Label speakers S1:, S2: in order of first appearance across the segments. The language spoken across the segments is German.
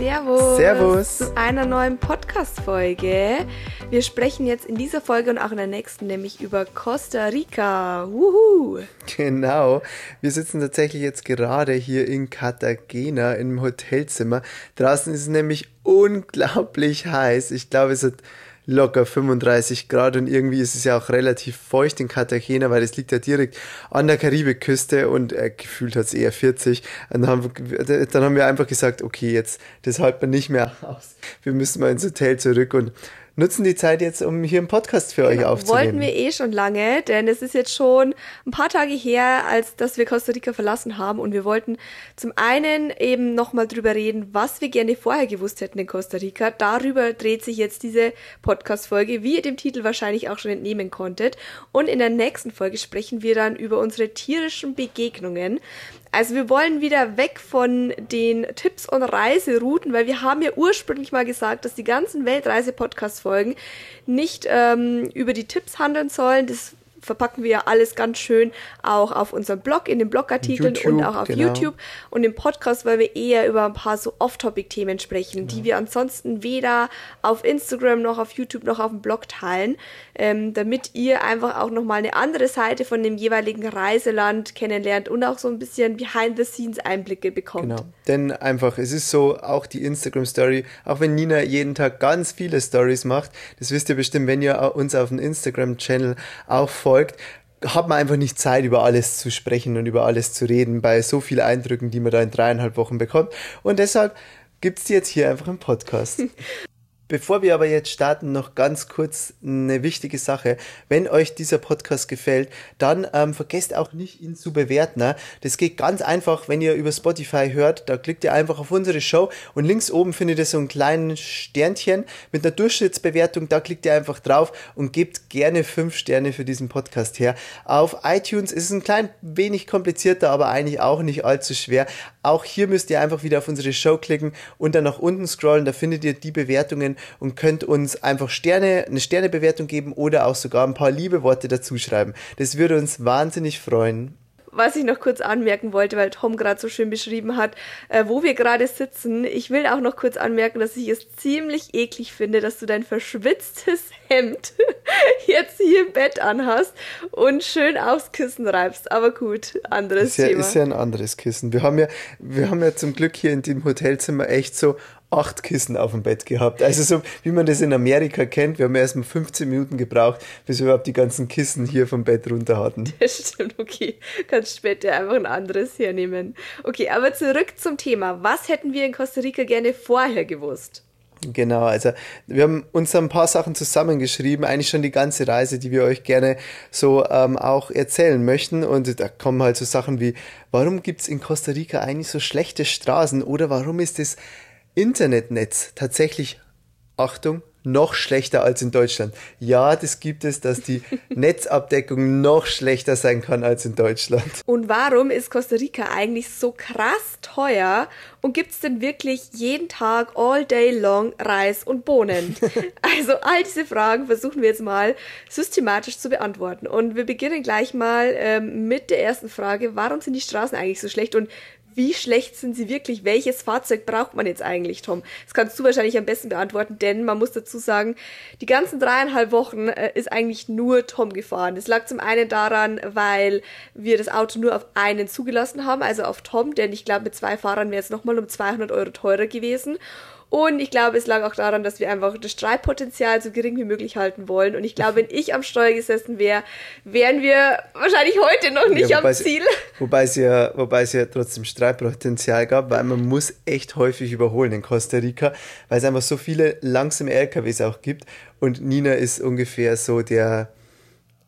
S1: Servus.
S2: Servus.
S1: Zu einer neuen Podcast-Folge. Wir sprechen jetzt in dieser Folge und auch in der nächsten nämlich über Costa Rica. Wuhu.
S2: Genau. Wir sitzen tatsächlich jetzt gerade hier in Cartagena im Hotelzimmer. Draußen ist es nämlich unglaublich heiß. Ich glaube, es hat locker 35 Grad und irgendwie ist es ja auch relativ feucht in Cartagena, weil es liegt ja direkt an der Karibikküste und äh, gefühlt hat es eher 40. Und dann haben, wir, dann haben wir einfach gesagt, okay, jetzt, das halten wir nicht mehr aus. Wir müssen mal ins Hotel zurück und nutzen die Zeit jetzt, um hier einen Podcast für genau, euch aufzunehmen.
S1: Wollten wir eh schon lange, denn es ist jetzt schon ein paar Tage her, als dass wir Costa Rica verlassen haben und wir wollten zum einen eben nochmal drüber reden, was wir gerne vorher gewusst hätten in Costa Rica. Darüber dreht sich jetzt diese Podcast-Folge, wie ihr dem Titel wahrscheinlich auch schon entnehmen konntet. Und in der nächsten Folge sprechen wir dann über unsere tierischen Begegnungen. Also wir wollen wieder weg von den Tipps und Reiserouten, weil wir haben ja ursprünglich mal gesagt, dass die ganzen Weltreise-Podcast-Folgen nicht ähm, über die Tipps handeln sollen. Das verpacken wir ja alles ganz schön auch auf unserem Blog, in den Blogartikeln YouTube, und auch auf genau. YouTube. Und im Podcast wollen wir eher über ein paar so Off-Topic-Themen sprechen, genau. die wir ansonsten weder auf Instagram noch auf YouTube noch auf dem Blog teilen, ähm, damit ihr einfach auch nochmal eine andere Seite von dem jeweiligen Reiseland kennenlernt und auch so ein bisschen Behind-the-Scenes-Einblicke bekommt. Genau,
S2: denn einfach, es ist so, auch die Instagram-Story, auch wenn Nina jeden Tag ganz viele Stories macht, das wisst ihr bestimmt, wenn ihr uns auf dem Instagram-Channel auch folgt, folgt, hat man einfach nicht Zeit, über alles zu sprechen und über alles zu reden, bei so vielen Eindrücken, die man da in dreieinhalb Wochen bekommt. Und deshalb gibt es die jetzt hier einfach im Podcast. Bevor wir aber jetzt starten, noch ganz kurz eine wichtige Sache. Wenn euch dieser Podcast gefällt, dann ähm, vergesst auch nicht, ihn zu bewerten. Ne? Das geht ganz einfach, wenn ihr über Spotify hört. Da klickt ihr einfach auf unsere Show und links oben findet ihr so ein kleines Sternchen mit einer Durchschnittsbewertung. Da klickt ihr einfach drauf und gebt gerne fünf Sterne für diesen Podcast her. Auf iTunes ist es ein klein wenig komplizierter, aber eigentlich auch nicht allzu schwer. Auch hier müsst ihr einfach wieder auf unsere Show klicken und dann nach unten scrollen. Da findet ihr die Bewertungen und könnt uns einfach Sterne, eine Sternebewertung geben oder auch sogar ein paar liebe Worte dazu schreiben. Das würde uns wahnsinnig freuen
S1: was ich noch kurz anmerken wollte, weil Tom gerade so schön beschrieben hat, äh, wo wir gerade sitzen. Ich will auch noch kurz anmerken, dass ich es ziemlich eklig finde, dass du dein verschwitztes Hemd jetzt hier im Bett anhast und schön aufs Kissen reibst. Aber gut, anderes
S2: ist ja,
S1: Thema.
S2: Ist ja ein anderes Kissen. Wir haben ja, wir haben ja zum Glück hier in dem Hotelzimmer echt so acht Kissen auf dem Bett gehabt. Also so wie man das in Amerika kennt. Wir haben erst mal 15 Minuten gebraucht, bis wir überhaupt die ganzen Kissen hier vom Bett runter hatten.
S1: Das stimmt, okay. Kannst später einfach ein anderes hernehmen. Okay, aber zurück zum Thema. Was hätten wir in Costa Rica gerne vorher gewusst?
S2: Genau, also wir haben uns ein paar Sachen zusammengeschrieben, eigentlich schon die ganze Reise, die wir euch gerne so ähm, auch erzählen möchten. Und da kommen halt so Sachen wie, warum gibt's in Costa Rica eigentlich so schlechte Straßen oder warum ist das Internetnetz tatsächlich, Achtung, noch schlechter als in Deutschland. Ja, das gibt es, dass die Netzabdeckung noch schlechter sein kann als in Deutschland.
S1: Und warum ist Costa Rica eigentlich so krass teuer? Und gibt es denn wirklich jeden Tag all day long Reis und Bohnen? also all diese Fragen versuchen wir jetzt mal systematisch zu beantworten. Und wir beginnen gleich mal ähm, mit der ersten Frage. Warum sind die Straßen eigentlich so schlecht? Und wie schlecht sind sie wirklich? Welches Fahrzeug braucht man jetzt eigentlich, Tom? Das kannst du wahrscheinlich am besten beantworten, denn man muss dazu sagen, die ganzen dreieinhalb Wochen äh, ist eigentlich nur Tom gefahren. Das lag zum einen daran, weil wir das Auto nur auf einen zugelassen haben, also auf Tom, denn ich glaube, mit zwei Fahrern wäre es nochmal um 200 Euro teurer gewesen. Und ich glaube, es lag auch daran, dass wir einfach das Streitpotenzial so gering wie möglich halten wollen. Und ich glaube, wenn ich am Steuer gesessen wäre, wären wir wahrscheinlich heute noch nicht ja, am Ziel.
S2: Es, wobei es ja, wobei es ja trotzdem Streitpotenzial gab, weil man muss echt häufig überholen in Costa Rica, weil es einfach so viele langsame LKWs auch gibt. Und Nina ist ungefähr so der,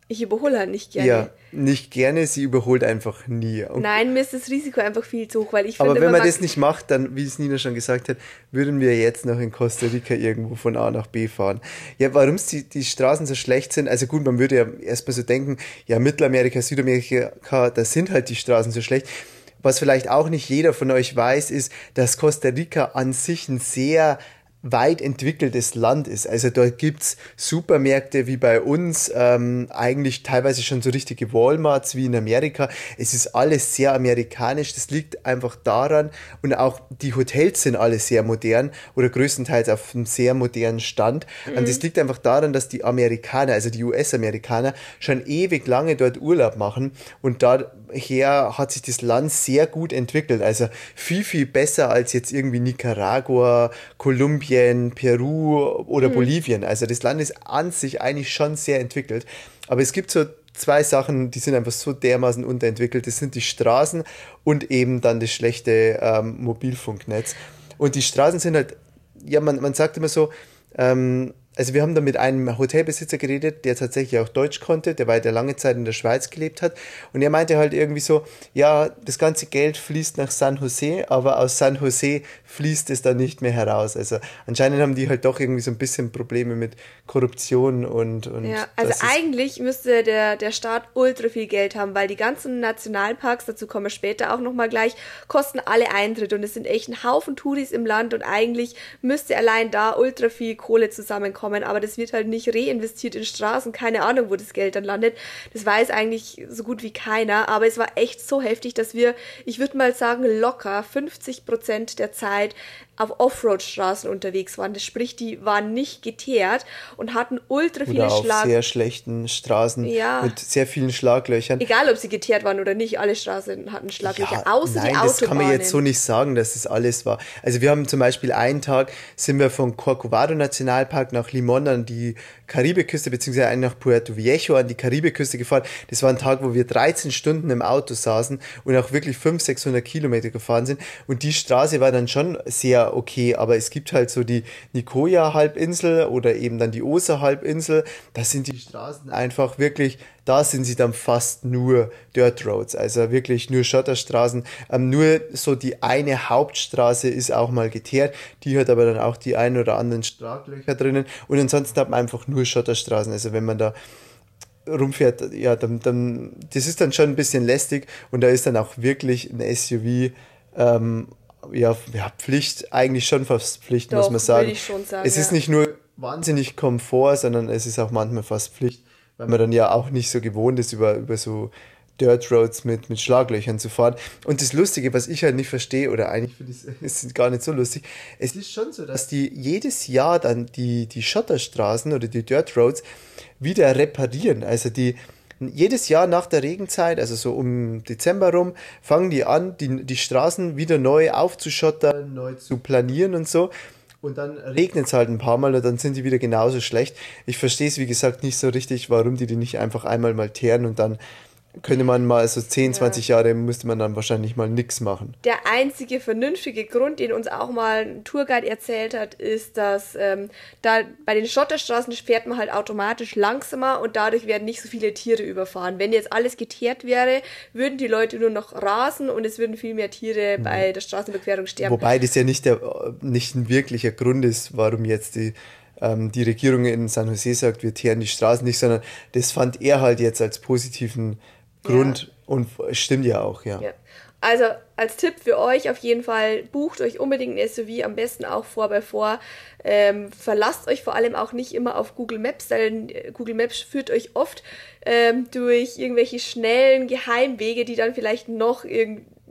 S1: ich überhole halt nicht gerne. Ja,
S2: nicht gerne, sie überholt einfach nie.
S1: Und Nein, mir ist das Risiko einfach viel zu hoch, weil ich
S2: finde. Aber wenn man, man das nicht macht, dann, wie es Nina schon gesagt hat, würden wir jetzt noch in Costa Rica irgendwo von A nach B fahren. Ja, warum die, die Straßen so schlecht sind, also gut, man würde ja erstmal so denken, ja, Mittelamerika, Südamerika, da sind halt die Straßen so schlecht. Was vielleicht auch nicht jeder von euch weiß, ist, dass Costa Rica an sich ein sehr weit entwickeltes Land ist. Also dort gibt's Supermärkte wie bei uns, ähm, eigentlich teilweise schon so richtige Walmarts wie in Amerika. Es ist alles sehr amerikanisch. Das liegt einfach daran und auch die Hotels sind alle sehr modern oder größtenteils auf einem sehr modernen Stand. Mhm. Und das liegt einfach daran, dass die Amerikaner, also die US-Amerikaner, schon ewig lange dort Urlaub machen und daher hat sich das Land sehr gut entwickelt. Also viel, viel besser als jetzt irgendwie Nicaragua, Kolumbien, Kolumbien, Peru oder mhm. Bolivien. Also das Land ist an sich eigentlich schon sehr entwickelt. Aber es gibt so zwei Sachen, die sind einfach so dermaßen unterentwickelt. Das sind die Straßen und eben dann das schlechte ähm, Mobilfunknetz. Und die Straßen sind halt, ja, man, man sagt immer so, ähm, also wir haben da mit einem Hotelbesitzer geredet, der tatsächlich auch Deutsch konnte, der weiter lange Zeit in der Schweiz gelebt hat. Und er meinte halt irgendwie so, ja, das ganze Geld fließt nach San Jose, aber aus San Jose fließt es dann nicht mehr heraus. Also anscheinend haben die halt doch irgendwie so ein bisschen Probleme mit Korruption und. und
S1: ja, also eigentlich müsste der, der Staat ultra viel Geld haben, weil die ganzen Nationalparks, dazu kommen wir später auch nochmal gleich, kosten alle Eintritt und es sind echt ein Haufen Touris im Land und eigentlich müsste allein da ultra viel Kohle zusammenkommen kommen, aber das wird halt nicht reinvestiert in Straßen, keine Ahnung, wo das Geld dann landet. Das weiß eigentlich so gut wie keiner, aber es war echt so heftig, dass wir, ich würde mal sagen, locker 50 Prozent der Zeit auf Offroad-Straßen unterwegs waren. Das sprich, die waren nicht geteert und hatten ultra viele
S2: oder auf Schlag sehr schlechten Straßen ja. mit sehr vielen Schlaglöchern.
S1: Egal, ob sie geteert waren oder nicht, alle Straßen hatten Schlaglöcher, ja, außer
S2: nein,
S1: die Autobahnen.
S2: das kann man jetzt so nicht sagen, dass das alles war. Also wir haben zum Beispiel einen Tag, sind wir von Corcovado Nationalpark nach Limon an die Karibiküste, beziehungsweise einen nach Puerto Viejo an die Karibiküste gefahren. Das war ein Tag, wo wir 13 Stunden im Auto saßen und auch wirklich 500, 600 Kilometer gefahren sind. Und die Straße war dann schon sehr okay, aber es gibt halt so die Nicoya-Halbinsel oder eben dann die Osa-Halbinsel. Da sind die Straßen einfach wirklich, da sind sie dann fast nur Dirt Roads, also wirklich nur Schotterstraßen. Ähm, nur so die eine Hauptstraße ist auch mal geteert, die hat aber dann auch die ein oder anderen Straglöcher drinnen und ansonsten hat man einfach nur Schotterstraßen. Also wenn man da rumfährt, ja, dann, dann, das ist dann schon ein bisschen lästig und da ist dann auch wirklich ein SUV ähm, ja, ja, Pflicht, eigentlich schon fast Pflicht, Doch, muss man sagen. sagen es ja. ist nicht nur wahnsinnig Komfort, sondern es ist auch manchmal fast Pflicht, weil man dann ja auch nicht so gewohnt ist, über, über so Dirt Roads mit, mit Schlaglöchern zu fahren. Und das Lustige, was ich halt nicht verstehe, oder eigentlich finde ich es gar nicht so lustig, es ist schon so, dass die jedes Jahr dann die, die Schotterstraßen oder die Dirt Roads wieder reparieren. Also die, jedes Jahr nach der Regenzeit, also so um Dezember rum, fangen die an, die, die Straßen wieder neu aufzuschottern, neu zu planieren und so. Und dann regnet es halt ein paar Mal und dann sind die wieder genauso schlecht. Ich verstehe es, wie gesagt, nicht so richtig, warum die die nicht einfach einmal mal teeren und dann könnte man mal so 10, 20 ja. Jahre müsste man dann wahrscheinlich mal nichts machen.
S1: Der einzige vernünftige Grund, den uns auch mal ein Tourguide erzählt hat, ist, dass ähm, da bei den Schotterstraßen fährt man halt automatisch langsamer und dadurch werden nicht so viele Tiere überfahren. Wenn jetzt alles geteert wäre, würden die Leute nur noch rasen und es würden viel mehr Tiere mhm. bei der Straßenüberquerung sterben.
S2: Wobei das ja nicht, der, nicht ein wirklicher Grund ist, warum jetzt die ähm, die Regierung in San Jose sagt, wir teeren die Straßen nicht, sondern das fand er halt jetzt als positiven Grund ja. und stimmt ja auch, ja. ja.
S1: Also als Tipp für euch auf jeden Fall, bucht euch unbedingt ein SUV, am besten auch vor bei vor. Ähm, verlasst euch vor allem auch nicht immer auf Google Maps, denn äh, Google Maps führt euch oft ähm, durch irgendwelche schnellen Geheimwege, die dann vielleicht noch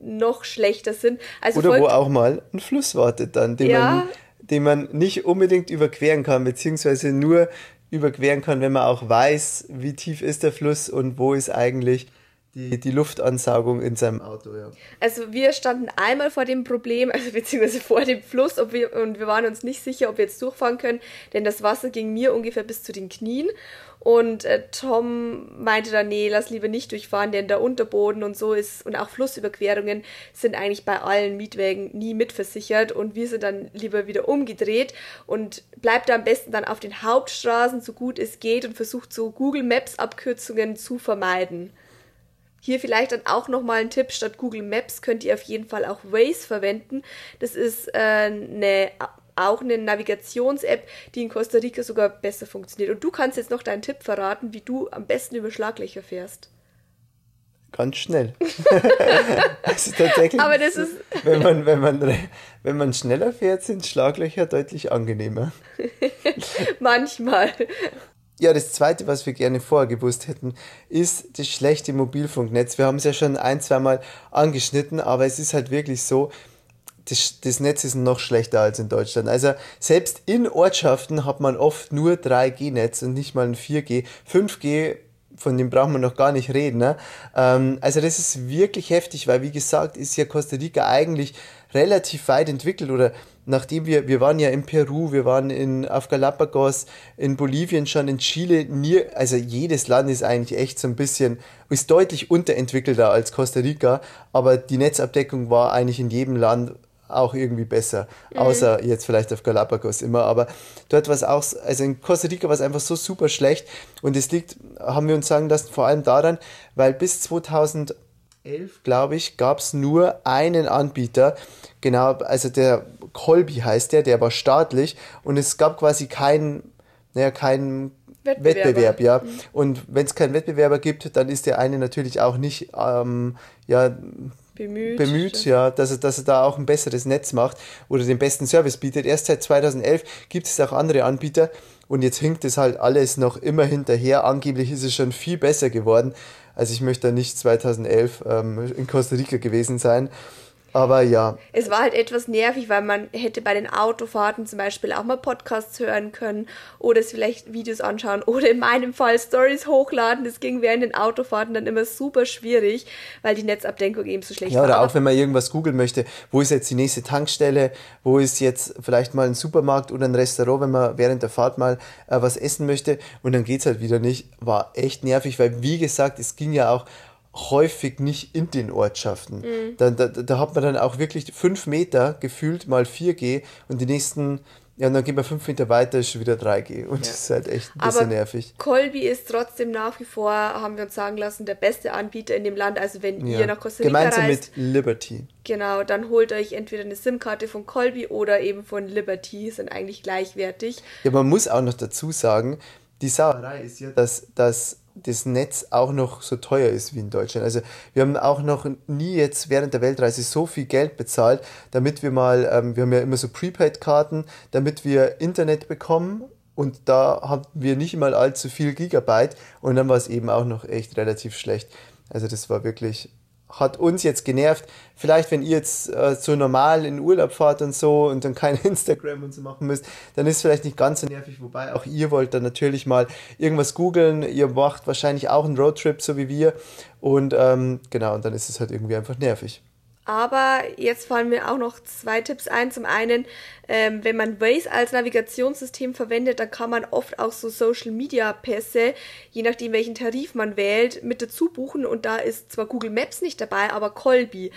S1: noch schlechter sind.
S2: Also Oder wo auch mal ein Fluss wartet dann, den, ja, man, den man nicht unbedingt überqueren kann, beziehungsweise nur überqueren kann, wenn man auch weiß, wie tief ist der Fluss und wo ist eigentlich die, die Luftansaugung in seinem Auto, ja.
S1: Also wir standen einmal vor dem Problem, also beziehungsweise vor dem Fluss, ob wir, und wir waren uns nicht sicher, ob wir jetzt durchfahren können, denn das Wasser ging mir ungefähr bis zu den Knien. Und äh, Tom meinte dann, nee, lass lieber nicht durchfahren, denn der Unterboden und so ist und auch Flussüberquerungen sind eigentlich bei allen Mietwägen nie mitversichert und wir sind dann lieber wieder umgedreht und bleibt da am besten dann auf den Hauptstraßen so gut es geht und versucht so Google Maps Abkürzungen zu vermeiden. Hier vielleicht dann auch nochmal ein Tipp, statt Google Maps könnt ihr auf jeden Fall auch Waze verwenden. Das ist äh, eine, auch eine Navigations-App, die in Costa Rica sogar besser funktioniert. Und du kannst jetzt noch deinen Tipp verraten, wie du am besten über Schlaglöcher fährst.
S2: ganz schnell. also tatsächlich.
S1: Aber das ist.
S2: Wenn man, wenn, man, wenn man schneller fährt, sind Schlaglöcher deutlich angenehmer.
S1: Manchmal.
S2: Ja, das Zweite, was wir gerne vorher gewusst hätten, ist das schlechte Mobilfunknetz. Wir haben es ja schon ein, zweimal angeschnitten, aber es ist halt wirklich so, das, das Netz ist noch schlechter als in Deutschland. Also selbst in Ortschaften hat man oft nur 3G-Netz und nicht mal ein 4G. 5G von dem brauchen wir noch gar nicht reden. Ne? Ähm, also das ist wirklich heftig, weil wie gesagt, ist ja Costa Rica eigentlich relativ weit entwickelt oder nachdem wir, wir waren ja in Peru, wir waren in, auf Galapagos, in Bolivien schon, in Chile, nie, also jedes Land ist eigentlich echt so ein bisschen, ist deutlich unterentwickelter als Costa Rica, aber die Netzabdeckung war eigentlich in jedem Land auch irgendwie besser. Mhm. Außer jetzt vielleicht auf Galapagos immer. Aber dort war es auch, also in Costa Rica war es einfach so super schlecht. Und es liegt, haben wir uns sagen lassen, vor allem daran, weil bis 2011, glaube ich, gab es nur einen Anbieter. Genau, also der Colby heißt der, der war staatlich. Und es gab quasi keinen, naja, keinen Wettbewerb, ja. Mhm. Und wenn es keinen Wettbewerber gibt, dann ist der eine natürlich auch nicht ähm, ja, bemüht, bemüht ja, dass er, dass er da auch ein besseres Netz macht oder den besten Service bietet. Erst seit 2011 gibt es auch andere Anbieter und jetzt hinkt es halt alles noch immer hinterher. Angeblich ist es schon viel besser geworden. Also ich möchte da nicht 2011 ähm, in Costa Rica gewesen sein. Aber ja.
S1: Es war halt etwas nervig, weil man hätte bei den Autofahrten zum Beispiel auch mal Podcasts hören können oder vielleicht Videos anschauen oder in meinem Fall Stories hochladen. Das ging während den Autofahrten dann immer super schwierig, weil die Netzabdeckung eben so schlecht
S2: ja, war. Ja, oder auch wenn man irgendwas googeln möchte, wo ist jetzt die nächste Tankstelle, wo ist jetzt vielleicht mal ein Supermarkt oder ein Restaurant, wenn man während der Fahrt mal äh, was essen möchte und dann geht's halt wieder nicht, war echt nervig, weil wie gesagt, es ging ja auch häufig nicht in den Ortschaften. Mhm. Da, da, da hat man dann auch wirklich fünf Meter gefühlt mal 4G und die nächsten, ja, und dann gehen wir fünf Meter weiter, ist schon wieder 3G. Und ja. das ist halt echt ein bisschen Aber nervig.
S1: Colby ist trotzdem nach wie vor, haben wir uns sagen lassen, der beste Anbieter in dem Land. Also wenn ja. ihr nach Costa Rica Gemeinsam reist,
S2: mit Liberty.
S1: Genau, dann holt euch entweder eine SIM-Karte von Colby oder eben von Liberty, sind eigentlich gleichwertig.
S2: Ja, man muss auch noch dazu sagen, die Sauerei ist ja, dass, dass das Netz auch noch so teuer ist wie in Deutschland. Also wir haben auch noch nie jetzt während der Weltreise so viel Geld bezahlt, damit wir mal, ähm, wir haben ja immer so Prepaid-Karten, damit wir Internet bekommen und da haben wir nicht mal allzu viel Gigabyte und dann war es eben auch noch echt relativ schlecht. Also das war wirklich hat uns jetzt genervt. Vielleicht, wenn ihr jetzt äh, so normal in Urlaub fahrt und so und dann kein Instagram und so machen müsst, dann ist vielleicht nicht ganz so nervig. Wobei auch ihr wollt dann natürlich mal irgendwas googeln. Ihr macht wahrscheinlich auch einen Roadtrip, so wie wir. Und ähm, genau, und dann ist es halt irgendwie einfach nervig.
S1: Aber jetzt fallen mir auch noch zwei Tipps ein. Zum einen, ähm, wenn man Waze als Navigationssystem verwendet, dann kann man oft auch so Social Media Pässe, je nachdem welchen Tarif man wählt, mit dazu buchen. Und da ist zwar Google Maps nicht dabei, aber Colby.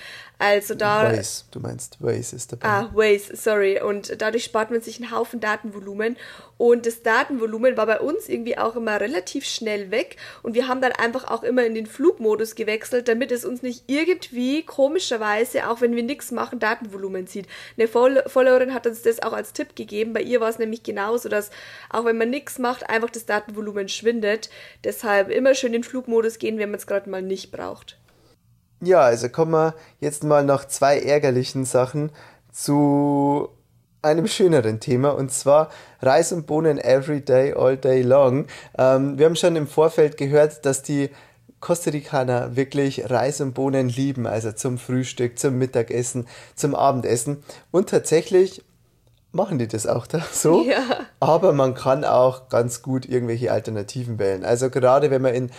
S1: Also da.
S2: Waze, du meinst Waze ist dabei.
S1: Ah, Waze, sorry. Und dadurch spart man sich einen Haufen Datenvolumen. Und das Datenvolumen war bei uns irgendwie auch immer relativ schnell weg. Und wir haben dann einfach auch immer in den Flugmodus gewechselt, damit es uns nicht irgendwie komischerweise, auch wenn wir nichts machen, Datenvolumen zieht. Eine Followerin hat uns das auch als Tipp gegeben. Bei ihr war es nämlich genauso, dass auch wenn man nichts macht, einfach das Datenvolumen schwindet. Deshalb immer schön in den Flugmodus gehen, wenn man es gerade mal nicht braucht.
S2: Ja, also kommen wir jetzt mal nach zwei ärgerlichen Sachen zu einem schöneren Thema und zwar Reis und Bohnen every day, all day long. Ähm, wir haben schon im Vorfeld gehört, dass die Costa Ricaner wirklich Reis und Bohnen lieben, also zum Frühstück, zum Mittagessen, zum Abendessen. Und tatsächlich machen die das auch da so. Ja. Aber man kann auch ganz gut irgendwelche Alternativen wählen. Also gerade wenn man in,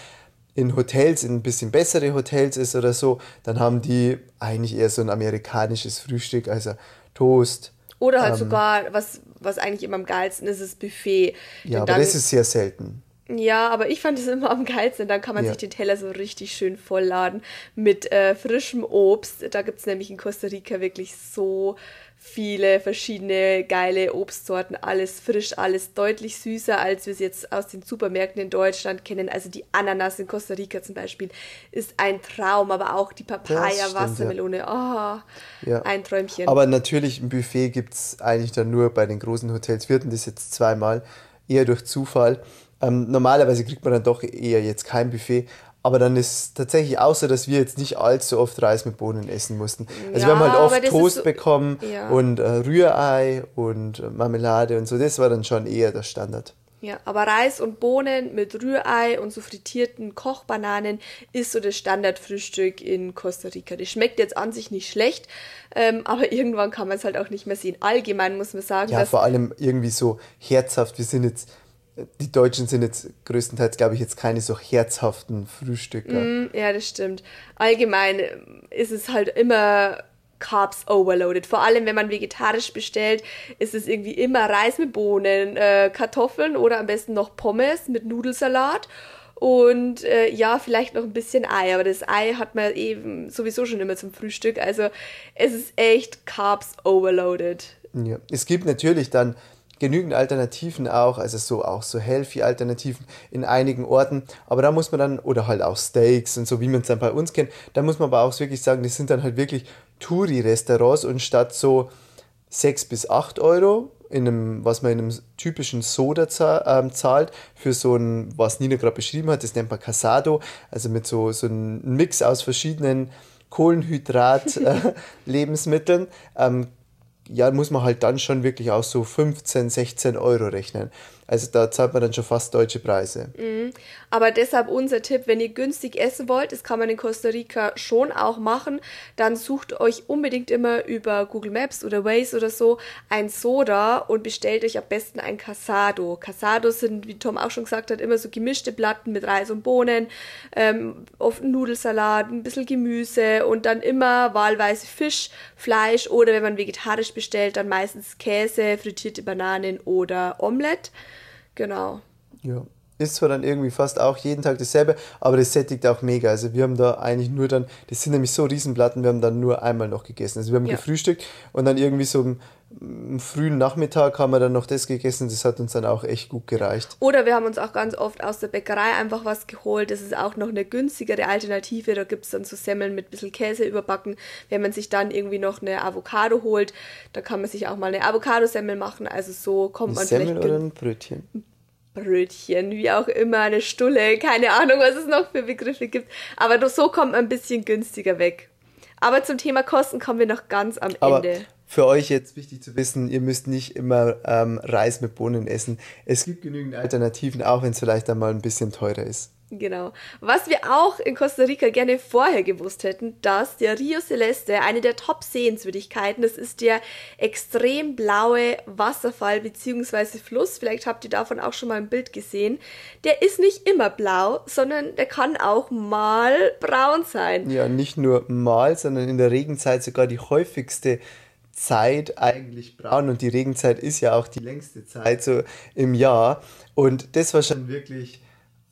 S2: in Hotels, in ein bisschen bessere Hotels ist oder so, dann haben die eigentlich eher so ein amerikanisches Frühstück, also Toast,
S1: oder halt ähm, sogar, was, was eigentlich immer am geilsten ist, ist Buffet.
S2: Ja, aber dann, das ist sehr selten.
S1: Ja, aber ich fand es immer am geilsten. Dann kann man ja. sich den Teller so richtig schön vollladen mit äh, frischem Obst. Da gibt es nämlich in Costa Rica wirklich so viele verschiedene geile Obstsorten, alles frisch, alles deutlich süßer, als wir es jetzt aus den Supermärkten in Deutschland kennen. Also die Ananas in Costa Rica zum Beispiel ist ein Traum, aber auch die Papaya, Wassermelone, ja. oh, ja. ein Träumchen.
S2: Aber natürlich ein Buffet gibt es eigentlich dann nur bei den großen Hotels. Wir hatten das jetzt zweimal, eher durch Zufall. Ähm, normalerweise kriegt man dann doch eher jetzt kein Buffet, Aber dann ist tatsächlich auch so, dass wir jetzt nicht allzu oft Reis mit Bohnen essen mussten. Also
S1: Ja,
S2: wir haben halt oft Toast
S1: so-
S2: bekommen
S1: Ja.
S2: und äh, Rührei und äh, Marmelade und so. Das war dann schon eher der Standard.
S1: Ja, aber Reis und Bohnen mit Rührei und so frittierten Kochbananen ist so das Standardfrühstück in Costa Rica. Das schmeckt jetzt an sich nicht schlecht, ähm, aber irgendwann kann man es halt auch nicht mehr sehen. Allgemein muss man sagen,
S2: Ja,
S1: dass
S2: vor allem irgendwie so herzhaft. Wir sind jetzt, die Deutschen sind jetzt größtenteils, glaube ich, jetzt keine so herzhaften Frühstücker.
S1: Mm, Ja, das stimmt. Allgemein ist es halt immer Carbs overloaded. Vor allem, wenn man vegetarisch bestellt, ist es irgendwie immer Reis mit Bohnen, äh, Kartoffeln oder am besten noch Pommes mit Nudelsalat. Und äh, ja, vielleicht noch ein bisschen Ei, aber das Ei hat man eben sowieso schon immer zum Frühstück. Also es ist echt Carbs overloaded.
S2: Ja. Es gibt natürlich dann genügend Alternativen auch, also so auch so healthy Alternativen in einigen Orten, aber da muss man dann, oder halt auch Steaks und so, wie man es dann bei uns kennt, da muss man aber auch wirklich sagen, das sind dann halt wirklich Touri-Restaurants und statt so 6 bis 8 Euro, in einem, was man in einem typischen Soda ähm, zahlt, für so ein, was Nina gerade beschrieben hat, das nennt man Casado, also mit so, so einem Mix aus verschiedenen Kohlenhydrat-Lebensmitteln, ähm, ja, muss man halt dann schon wirklich auch so 15, 16 Euro rechnen. Also da zahlt man dann schon fast deutsche Preise.
S1: Aber deshalb unser Tipp, wenn ihr günstig essen wollt, das kann man in Costa Rica schon auch machen, dann sucht euch unbedingt immer über Google Maps oder Waze oder so ein Soda und bestellt euch am besten ein Casado. Casados sind, wie Tom auch schon gesagt hat, immer so gemischte Platten mit Reis und Bohnen, ähm, oft Nudelsalat, ein bisschen Gemüse und dann immer wahlweise Fisch, Fleisch oder wenn man vegetarisch bestellt, dann meistens Käse, frittierte Bananen oder Omelette. Genau.
S2: Ja. Ist zwar dann irgendwie fast auch jeden Tag dasselbe, aber das sättigt auch mega. Also wir haben da eigentlich nur dann, das sind nämlich so Riesenplatten, wir haben dann nur einmal noch gegessen. Also wir haben
S1: Ja.
S2: gefrühstückt und dann irgendwie so am, am frühen Nachmittag haben wir dann noch das gegessen. Das hat uns dann auch echt gut gereicht.
S1: Oder wir haben uns auch ganz oft aus der Bäckerei einfach was geholt. Das ist auch noch eine günstigere Alternative. Da gibt's dann so Semmeln mit ein bisschen Käse überbacken. Wenn man sich dann irgendwie noch eine Avocado holt, dann kann man sich auch mal eine Avocado-Semmel machen. Also so kommt
S2: Ein
S1: man
S2: Semmel
S1: vielleicht
S2: oder ein Brötchen?
S1: Brötchen, wie auch immer, eine Stulle, keine Ahnung, was es noch für Begriffe gibt. Aber doch so kommt man ein bisschen günstiger weg. Aber zum Thema Kosten kommen wir noch ganz am
S2: Aber
S1: Ende.
S2: Für euch jetzt wichtig zu wissen, ihr müsst nicht immer ähm, Reis mit Bohnen essen. Es gibt genügend Alternativen, auch wenn es vielleicht einmal ein bisschen teurer ist.
S1: Genau. Was wir auch in Costa Rica gerne vorher gewusst hätten, dass der Rio Celeste eine der Top-Sehenswürdigkeiten, das ist der extrem blaue Wasserfall bzw. Fluss, vielleicht habt ihr davon auch schon mal ein Bild gesehen, der ist nicht immer blau, sondern der kann auch mal braun sein.
S2: Ja, nicht nur mal, sondern in der Regenzeit sogar die häufigste Zeit eigentlich braun und die Regenzeit ist ja auch die längste Zeit so im Jahr. Und das war schon wirklich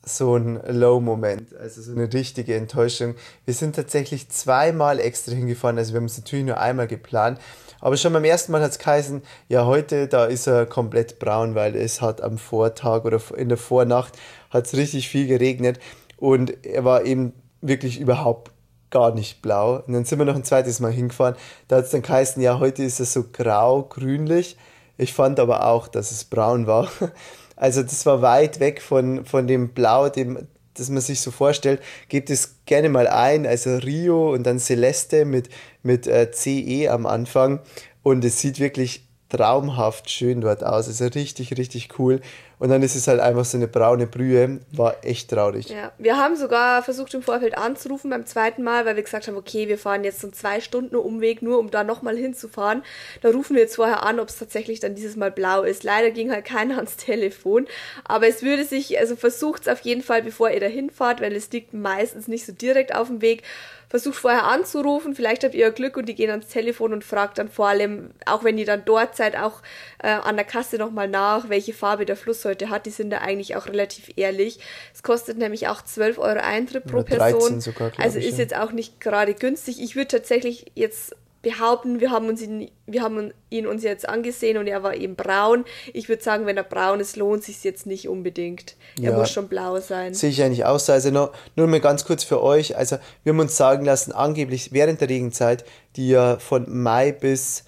S2: so ein Low-Moment, also so eine richtige Enttäuschung. Wir sind tatsächlich zweimal extra hingefahren, also wir haben es natürlich nur einmal geplant, aber schon beim ersten Mal hat es geheißen, ja heute, da ist er komplett braun, weil es hat am Vortag oder in der Vornacht hat es richtig viel geregnet. Und er war eben wirklich überhaupt gar nicht blau. Und dann sind wir noch ein zweites Mal hingefahren. Da hat es dann geheißen, ja, heute ist es so grau-grünlich. Ich fand aber auch, dass es braun war. Also das war weit weg von, von dem Blau, dem, das man sich so vorstellt. Gebt es gerne mal ein, also Rio und dann Celeste mit, mit äh, CE am Anfang. Und es sieht wirklich traumhaft schön dort aus. Also richtig, richtig cool. Und dann ist es halt einfach so eine braune Brühe. War echt traurig.
S1: Ja, wir haben sogar versucht im Vorfeld anzurufen beim zweiten Mal, weil wir gesagt haben, okay, wir fahren jetzt so einen zwei Stunden Umweg, nur um da nochmal hinzufahren. Da rufen wir jetzt vorher an, ob es tatsächlich dann dieses Mal blau ist. Leider ging halt keiner ans Telefon, aber es würde sich, also versucht es auf jeden Fall, bevor ihr da hinfahrt, weil es liegt meistens nicht so direkt auf dem Weg. Versucht vorher anzurufen, vielleicht habt ihr Glück und die gehen ans Telefon und fragt dann vor allem, auch wenn ihr dann dort seid, auch äh, an der Kasse nochmal nach, welche Farbe der Fluss heute hat. Die sind da eigentlich auch relativ ehrlich. Es kostet nämlich auch 12 Euro Eintritt pro
S2: Oder 13
S1: Person.
S2: sogar,
S1: also ist jetzt auch nicht gerade günstig. Ich würde tatsächlich jetzt behaupten, wir haben uns ihn, wir haben ihn uns jetzt angesehen und er war eben braun. Ich würde sagen, wenn er braun ist, lohnt sich jetzt nicht unbedingt. Er
S2: Ja.
S1: muss schon blau sein.
S2: Sehe ich eigentlich aus. Also nur, nur mal ganz kurz für euch. Also wir haben uns sagen lassen, angeblich während der Regenzeit, die ja von Mai bis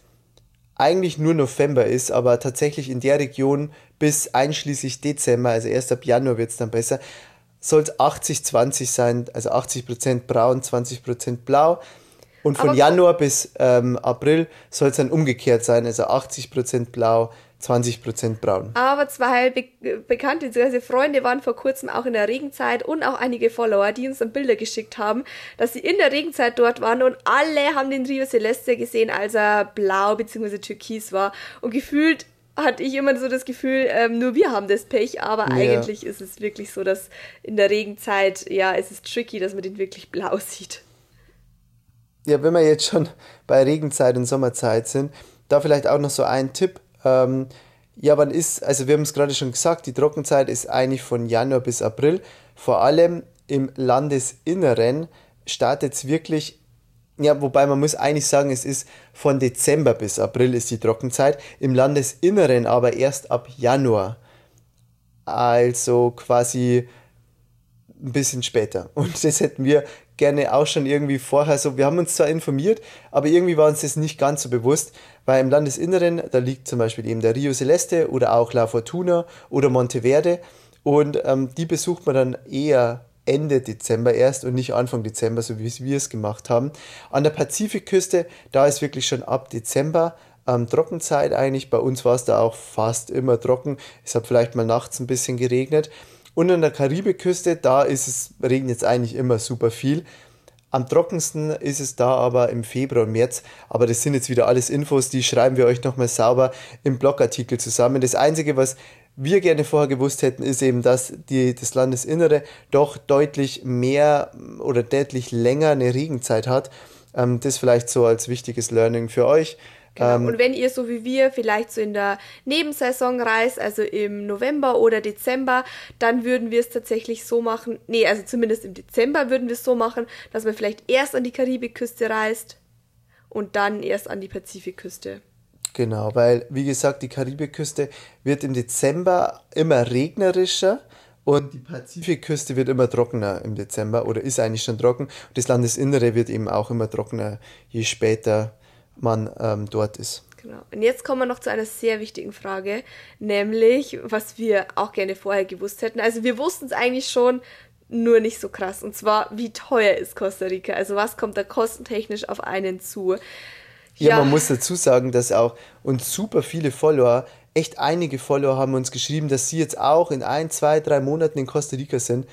S2: eigentlich nur November ist, aber tatsächlich in der Region bis einschließlich Dezember, also erst ab Januar wird es dann besser, soll es 80-20 sein, also 80% braun, 20% blau. Und von
S1: Aber-
S2: Januar bis ähm, April soll es dann umgekehrt sein, also 80% blau, 20% braun.
S1: Aber zwei Be Bekannte, beziehungsweise Freunde waren vor kurzem auch in der Regenzeit und auch einige Follower, die uns dann Bilder geschickt haben, dass sie in der Regenzeit dort waren und alle haben den Rio Celeste gesehen, als er blau bzw. türkis war. Und gefühlt hatte ich immer so das Gefühl, ähm, nur wir haben das Pech, aber
S2: Ja.
S1: eigentlich ist es wirklich so, dass in der Regenzeit, ja, es ist tricky, dass man den wirklich blau sieht.
S2: Ja, wenn wir jetzt schon bei Regenzeit und Sommerzeit sind, da vielleicht auch noch so ein Tipp. Ähm, ja, wann ist, also wir haben es gerade schon gesagt, die Trockenzeit ist eigentlich von Januar bis April. Vor allem im Landesinneren startet es wirklich, ja, wobei man muss eigentlich sagen, es ist von Dezember bis April ist die Trockenzeit, im Landesinneren aber erst ab Januar. Also quasi ein bisschen später. Und das hätten wir gerne auch schon irgendwie vorher so. Wir haben uns zwar informiert, aber irgendwie war uns das nicht ganz so bewusst, weil im Landesinneren, da liegt zum Beispiel eben der Rio Celeste oder auch La Fortuna oder Monteverde und ähm, die besucht man dann eher Ende Dezember erst und nicht Anfang Dezember, so wie wir es gemacht haben. An der Pazifikküste, da ist wirklich schon ab Dezember ähm, Trockenzeit eigentlich. Bei uns war es da auch fast immer trocken. Es hat vielleicht mal nachts ein bisschen geregnet. Und an der Karibikküste, da ist es, regnet es eigentlich immer super viel. Am trockensten ist es da aber im Februar und März. Aber das sind jetzt wieder alles Infos, die schreiben wir euch nochmal sauber im Blogartikel zusammen. Das Einzige, was wir gerne vorher gewusst hätten, ist eben, dass die, das Landesinnere doch deutlich mehr oder deutlich länger eine Regenzeit hat. Ähm, das vielleicht so als wichtiges Learning für euch.
S1: Genau.
S2: Ähm,
S1: und wenn ihr so wie wir vielleicht so in der Nebensaison reist, also im November oder Dezember, dann würden wir es tatsächlich so machen, nee, also zumindest im Dezember würden wir es so machen, dass man vielleicht erst an die Karibikküste reist und dann erst an die Pazifikküste.
S2: Genau, weil wie gesagt, die Karibikküste wird im Dezember immer regnerischer und die Pazifikküste wird immer trockener im Dezember oder ist eigentlich schon trocken. Das Landesinnere wird eben auch immer trockener, je später man ähm, dort ist.
S1: Genau. Und jetzt kommen wir noch zu einer sehr wichtigen Frage, nämlich, was wir auch gerne vorher gewusst hätten. Also wir wussten es eigentlich schon, nur nicht so krass. Und zwar, wie teuer ist Costa Rica? Also was kommt da kostentechnisch auf einen zu?
S2: Ja, man muss dazu sagen, dass auch uns super viele Follower, echt einige Follower haben uns geschrieben, dass sie jetzt auch in ein, zwei, drei Monaten in Costa Rica sind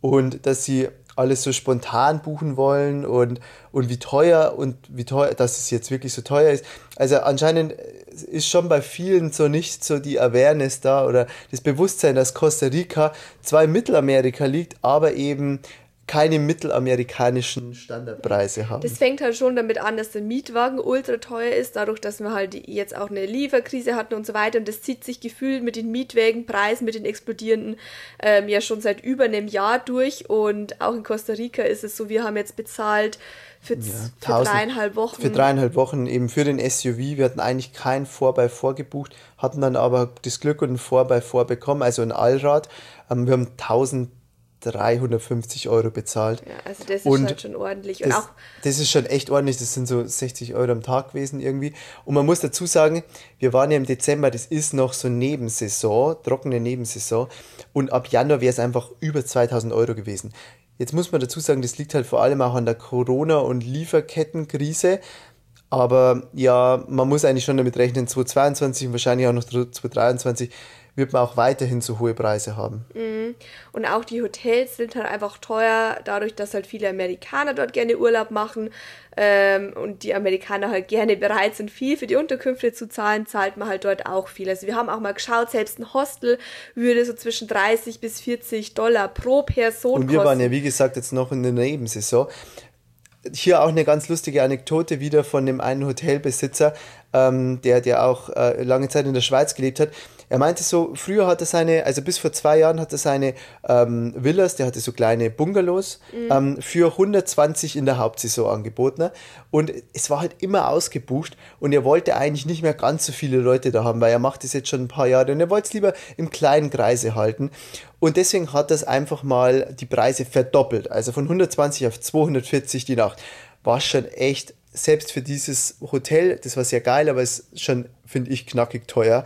S2: und dass sie alles so spontan buchen wollen und, und wie teuer und wie teuer, dass es jetzt wirklich so teuer ist. Also anscheinend ist schon bei vielen so nicht so die Awareness da oder das Bewusstsein, dass Costa Rica zwar in Mittelamerika liegt, aber eben keine mittelamerikanischen Standardpreise haben.
S1: Das fängt halt schon damit an, dass der Mietwagen ultra teuer ist, dadurch, dass wir halt jetzt auch eine Lieferkrise hatten und so weiter. Und das zieht sich gefühlt mit den Mietwagenpreisen, mit den explodierenden, ähm, ja schon seit über einem Jahr durch. Und auch in Costa Rica ist es so, wir haben jetzt bezahlt für, z- für
S2: 1000
S1: dreieinhalb Wochen.
S2: Für dreieinhalb Wochen eben für den SUV. Wir hatten eigentlich kein Vorbei vorgebucht, hatten dann aber das Glück und ein Vorbei vorbekommen, also ein Allrad. Ähm, wir haben 1350 Euro bezahlt.
S1: ja, also das ist
S2: Und
S1: halt schon ordentlich. Und
S2: Das,
S1: auch
S2: das ist schon echt ordentlich, das sind so 60 Euro am Tag gewesen irgendwie. Und man muss dazu sagen, wir waren ja im Dezember, das ist noch so Nebensaison, trockene Nebensaison. Und ab Januar wäre es einfach über 2000 Euro gewesen. Jetzt muss man dazu sagen, das liegt halt vor allem auch an der Corona- und Lieferkettenkrise. Aber ja, man muss eigentlich schon damit rechnen, 2022 und wahrscheinlich auch noch 2023 wird man auch weiterhin so hohe Preise haben.
S1: Und auch die Hotels sind halt einfach teuer, dadurch, dass halt viele Amerikaner dort gerne Urlaub machen ähm, und die Amerikaner halt gerne bereit sind, viel für die Unterkünfte zu zahlen, zahlt man halt dort auch viel. Also wir haben auch mal geschaut, selbst ein Hostel würde so zwischen 30 bis 40 Dollar pro Person
S2: Und wir
S1: kosten.
S2: waren ja, wie gesagt, jetzt noch in der Nebensaison. Hier auch eine ganz lustige Anekdote wieder von dem einen Hotelbesitzer, ähm, der, der auch äh, lange Zeit in der Schweiz gelebt hat. Er meinte so, früher hat er seine, also bis vor zwei Jahren hat er seine ähm, Villas, der hatte so kleine Bungalows, ähm, für 120 in der Hauptsaison angeboten. ne? Und es war halt immer ausgebucht und er wollte eigentlich nicht mehr ganz so viele Leute da haben, weil er macht das jetzt schon ein paar Jahre und er wollte es lieber im kleinen Kreise halten. Und deswegen hat er einfach mal die Preise verdoppelt. Also von 120 auf 240 die Nacht. War schon echt, selbst für dieses Hotel, das war sehr geil, aber es ist schon, finde ich, knackig teuer.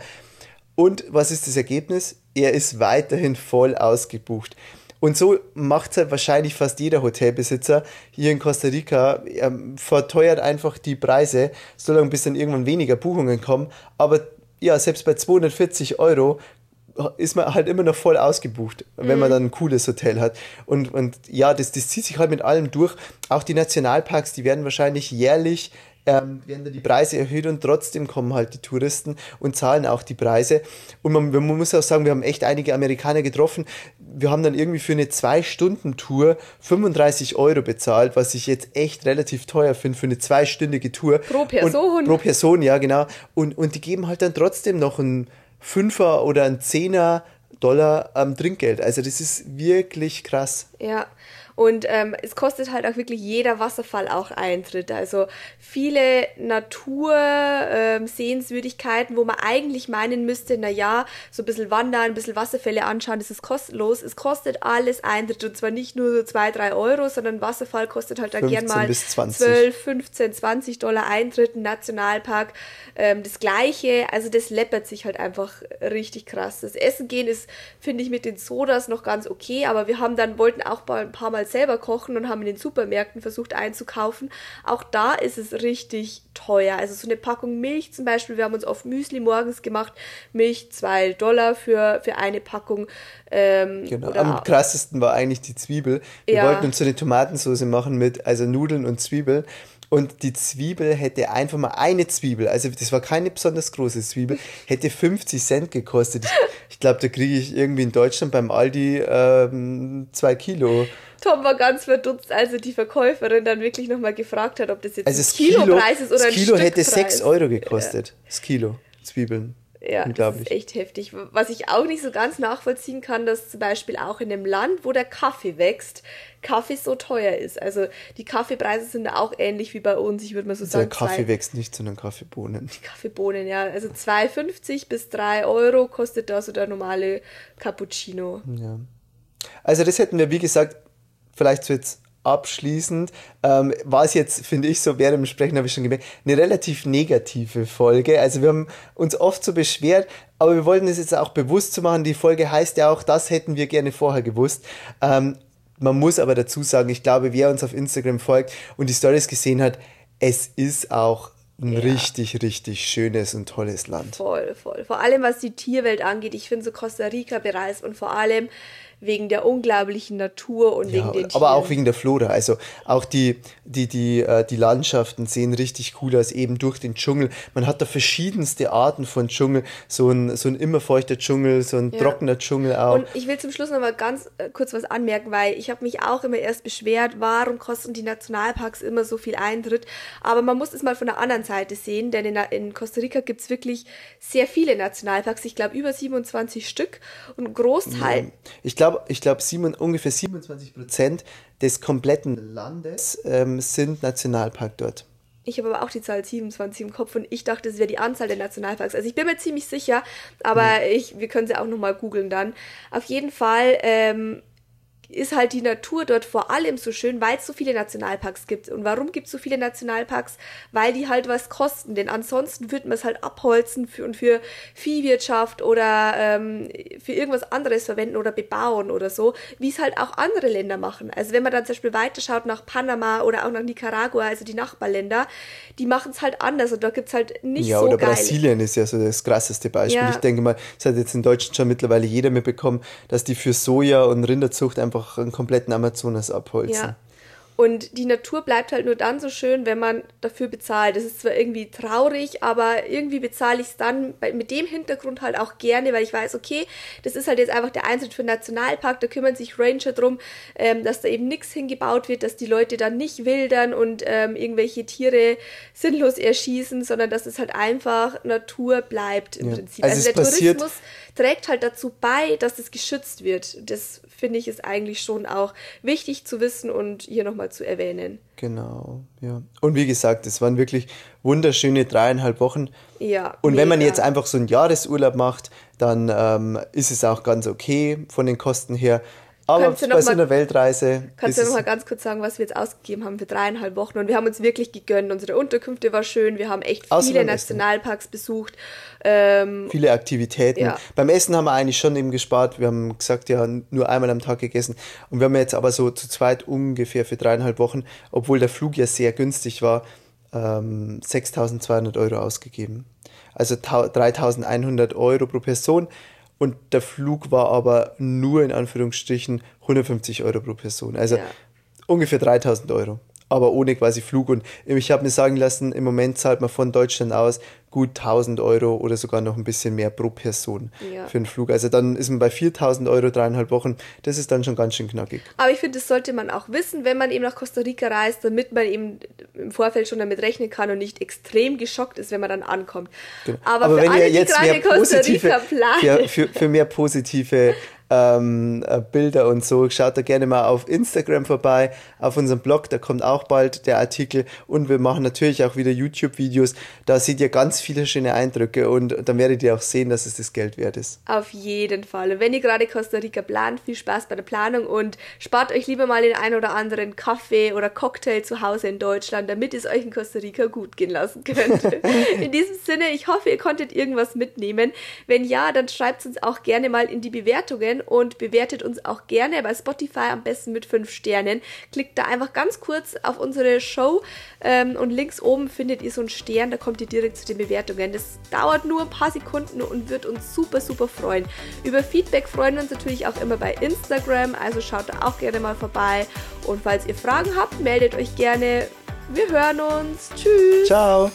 S2: Und was ist das Ergebnis? Er ist weiterhin voll ausgebucht. Und so macht es halt wahrscheinlich fast jeder Hotelbesitzer hier in Costa Rica, ähm, verteuert einfach die Preise, solange bis dann irgendwann weniger Buchungen kommen. Aber ja, selbst bei 240 Euro ist man halt immer noch voll ausgebucht, wenn man dann ein cooles Hotel hat. Und, und ja, das, das zieht sich halt mit allem durch. Auch die Nationalparks, die werden wahrscheinlich jährlich ähm, werden da die Preise erhöht und trotzdem kommen halt die Touristen und zahlen auch die Preise. Und man, man muss auch sagen, wir haben echt einige Amerikaner getroffen. Wir haben dann irgendwie für eine Zwei-Stunden-Tour 35 Euro bezahlt, was ich jetzt echt relativ teuer finde für eine zweistündige Tour.
S1: Pro Person.
S2: Und, pro Person, ja, genau. Und, und die geben halt dann trotzdem noch ein Fünfer oder ein Zehner Dollar am Trinkgeld. Also das ist wirklich krass.
S1: Ja, und ähm, es kostet halt auch wirklich jeder Wasserfall auch Eintritt. Also viele Natur-Sehenswürdigkeiten, ähm, wo man eigentlich meinen müsste, na ja, so ein bisschen wandern, ein bisschen Wasserfälle anschauen, das ist kostenlos. Es kostet alles Eintritt und zwar nicht nur so zwei, drei Euro, sondern Wasserfall kostet halt da gern mal 12, 15, 20 Dollar Eintritt, ein Nationalpark, ähm, das gleiche. Also das läppert sich halt einfach richtig krass. Das Essen gehen ist, finde ich, mit den Sodas noch ganz okay, aber wir haben dann, wollten auch ein paar Mal selber kochen und haben in den Supermärkten versucht einzukaufen. Auch da ist es richtig teuer. Also so eine Packung Milch zum Beispiel, wir haben uns oft Müsli morgens gemacht, Milch zwei Dollar für, für eine Packung. Ähm,
S2: genau, am krassesten war eigentlich die Zwiebel. Wir ja. wollten uns so eine Tomatensauce machen mit also Nudeln und Zwiebeln. Und die Zwiebel hätte einfach mal eine Zwiebel, also das war keine besonders große Zwiebel, hätte 50 Cent gekostet. Ich, ich glaube, da kriege ich irgendwie in Deutschland beim Aldi ähm, zwei Kilo.
S1: Tom war ganz verdutzt, als er die Verkäuferin dann wirklich nochmal gefragt hat, ob das jetzt
S2: also ein Kilopreis Kilo, ist oder ein Kilo hätte 6 Euro gekostet. Ja. Das Kilo Zwiebeln.
S1: Ja, das ist echt heftig. Was ich auch nicht so ganz nachvollziehen kann, dass zum Beispiel auch in einem Land, wo der Kaffee wächst, Kaffee so teuer ist. Also die Kaffeepreise sind auch ähnlich wie bei uns, ich würde mal so sagen.
S2: Der Kaffee zwei, wächst nicht, sondern Kaffeebohnen.
S1: Die Kaffeebohnen, ja. Also 2,50 bis 3 Euro kostet da so der normale Cappuccino.
S2: Ja. Also das hätten wir, wie gesagt, vielleicht so jetzt abschließend, ähm, war es jetzt, finde ich, so während dem Sprechen habe ich schon gemerkt, eine relativ negative Folge. Also wir haben uns oft so beschwert, aber wir wollten es jetzt auch bewusst zu machen. Die Folge heißt ja auch, das hätten wir gerne vorher gewusst. Ähm, man muss aber dazu sagen, ich glaube, wer uns auf Instagram folgt und die Stories gesehen hat, es ist auch ein ja. richtig, richtig schönes und tolles Land.
S1: Voll, voll. Vor allem was die Tierwelt angeht. Ich finde so Costa Rica bereist und vor allem wegen der unglaublichen Natur und ja, wegen den Tieren.
S2: Aber auch wegen der Flora. Also auch die, die, die, äh, die Landschaften sehen richtig cool aus, eben durch den Dschungel. Man hat da verschiedenste Arten von Dschungel. So ein, so ein immerfeuchter Dschungel, so ein ja. trockener Dschungel auch. Und
S1: ich will zum Schluss noch mal ganz äh, kurz was anmerken, weil ich habe mich auch immer erst beschwert, warum kosten die Nationalparks immer so viel Eintritt. Aber man muss es mal von der anderen Seite sehen, denn in, in Costa Rica gibt es wirklich sehr viele Nationalparks. Ich glaube über 27 Stück und Großteil.
S2: Ich glaube, glaube, ich glaube, ungefähr 27 Prozent des kompletten Landes ähm, sind Nationalpark dort.
S1: Ich habe aber auch die Zahl 27 im Kopf und ich dachte, es wäre die Anzahl der Nationalparks. Also ich bin mir ziemlich sicher, aber mhm. ich, wir können sie auch nochmal googeln dann. Auf jeden Fall ähm, ist halt die Natur dort vor allem so schön, weil es so viele Nationalparks gibt. Und warum gibt es so viele Nationalparks? Weil die halt was kosten. Denn ansonsten würde man es halt abholzen für, und für Viehwirtschaft oder ähm, für irgendwas anderes verwenden oder bebauen oder so, wie es halt auch andere Länder machen. Also wenn man dann zum Beispiel weiterschaut nach Panama oder auch nach Nicaragua, also die Nachbarländer, die machen es halt anders und da gibt es halt nicht ja, so Ja, oder
S2: geil. Brasilien ist ja so das krasseste Beispiel. Ja. Ich denke mal, das hat jetzt in Deutschland schon mittlerweile jeder mitbekommen, dass die für Soja und Rinderzucht einfach einfach einen kompletten Amazonas abholzen. Ja.
S1: Und die Natur bleibt halt nur dann so schön, wenn man dafür bezahlt. Das ist zwar irgendwie traurig, aber irgendwie bezahle ich es dann mit dem Hintergrund halt auch gerne, weil ich weiß, okay, das ist halt jetzt einfach der Eintritt für den Nationalpark, da kümmern sich Ranger drum, ähm, dass da eben nichts hingebaut wird, dass die Leute dann nicht wildern und ähm, irgendwelche Tiere sinnlos erschießen, sondern dass es halt einfach Natur bleibt im ja. Prinzip.
S2: Also, also der Tourismus
S1: trägt halt dazu bei, dass es geschützt wird. Das finde ich ist eigentlich schon auch wichtig zu wissen und hier nochmal zu erwähnen.
S2: Genau, ja. Und wie gesagt, es waren wirklich wunderschöne dreieinhalb Wochen.
S1: Ja.
S2: Und mega. wenn man jetzt einfach so einen Jahresurlaub macht, dann ähm, ist es auch ganz okay von den Kosten her. Aber
S1: Kannst du noch
S2: bei so
S1: mal-
S2: einer Weltreise
S1: Kannst du noch mal ganz kurz sagen, was wir jetzt ausgegeben haben für dreieinhalb Wochen? Und wir haben uns wirklich gegönnt. Unsere Unterkünfte war schön. Wir haben echt viele
S2: beim Essen.
S1: Nationalparks besucht. Ähm,
S2: viele Aktivitäten.
S1: Ja.
S2: Beim Essen haben wir eigentlich schon eben gespart. Wir haben gesagt, ja, nur einmal am Tag gegessen. Und wir haben jetzt aber so zu zweit ungefähr für dreieinhalb Wochen, obwohl der Flug ja sehr günstig war, ähm, 6.200 Euro ausgegeben. Also tau- 3.100 Euro pro Person. Und der Flug war aber nur in Anführungsstrichen 150 Euro pro Person. Also
S1: Ja.
S2: ungefähr 3.000 Euro. Aber ohne quasi Flug. Und ich habe mir sagen lassen, im Moment zahlt man von Deutschland aus gut 1000 Euro oder sogar noch ein bisschen mehr pro Person
S1: Ja.
S2: für einen Flug. Also dann ist man bei 4000 Euro dreieinhalb Wochen. Das ist dann schon ganz schön knackig.
S1: Aber ich finde, das sollte man auch wissen, wenn man eben nach Costa Rica reist, damit man eben im Vorfeld schon damit rechnen kann und nicht extrem geschockt ist, wenn man dann ankommt.
S2: Genau.
S1: Aber, für
S2: wenn
S1: alle,
S2: ihr jetzt
S1: die
S2: mehr
S1: gerade Costa Rica planen,
S2: für, für, für mehr positive ähm, äh, Bilder und so, schaut da gerne mal auf Instagram vorbei, auf unserem Blog, da kommt auch bald der Artikel und wir machen natürlich auch wieder YouTube-Videos. Da seht ihr ganz viele schöne Eindrücke und dann werdet ihr auch sehen, dass es das Geld wert ist.
S1: Auf jeden Fall. Und wenn ihr gerade Costa Rica plant, viel Spaß bei der Planung und spart euch lieber mal den ein oder anderen Kaffee oder Cocktail zu Hause in Deutschland, damit es euch in Costa Rica gut gehen lassen könnt. in diesem Sinne, ich hoffe, ihr konntet irgendwas mitnehmen. Wenn ja, dann schreibt uns auch gerne mal in die Bewertungen und bewertet uns auch gerne bei Spotify am besten mit 5 Sternen. Klickt da einfach ganz kurz auf unsere Show ähm, und links oben findet ihr so einen Stern, da kommt ihr direkt zu den Bewertungen. Das dauert nur ein paar Sekunden und wird uns super, super freuen. Über Feedback freuen wir uns natürlich auch immer bei Instagram, also schaut da auch gerne mal vorbei. Und falls ihr Fragen habt, meldet euch gerne. Wir hören uns. Tschüss.
S2: Ciao!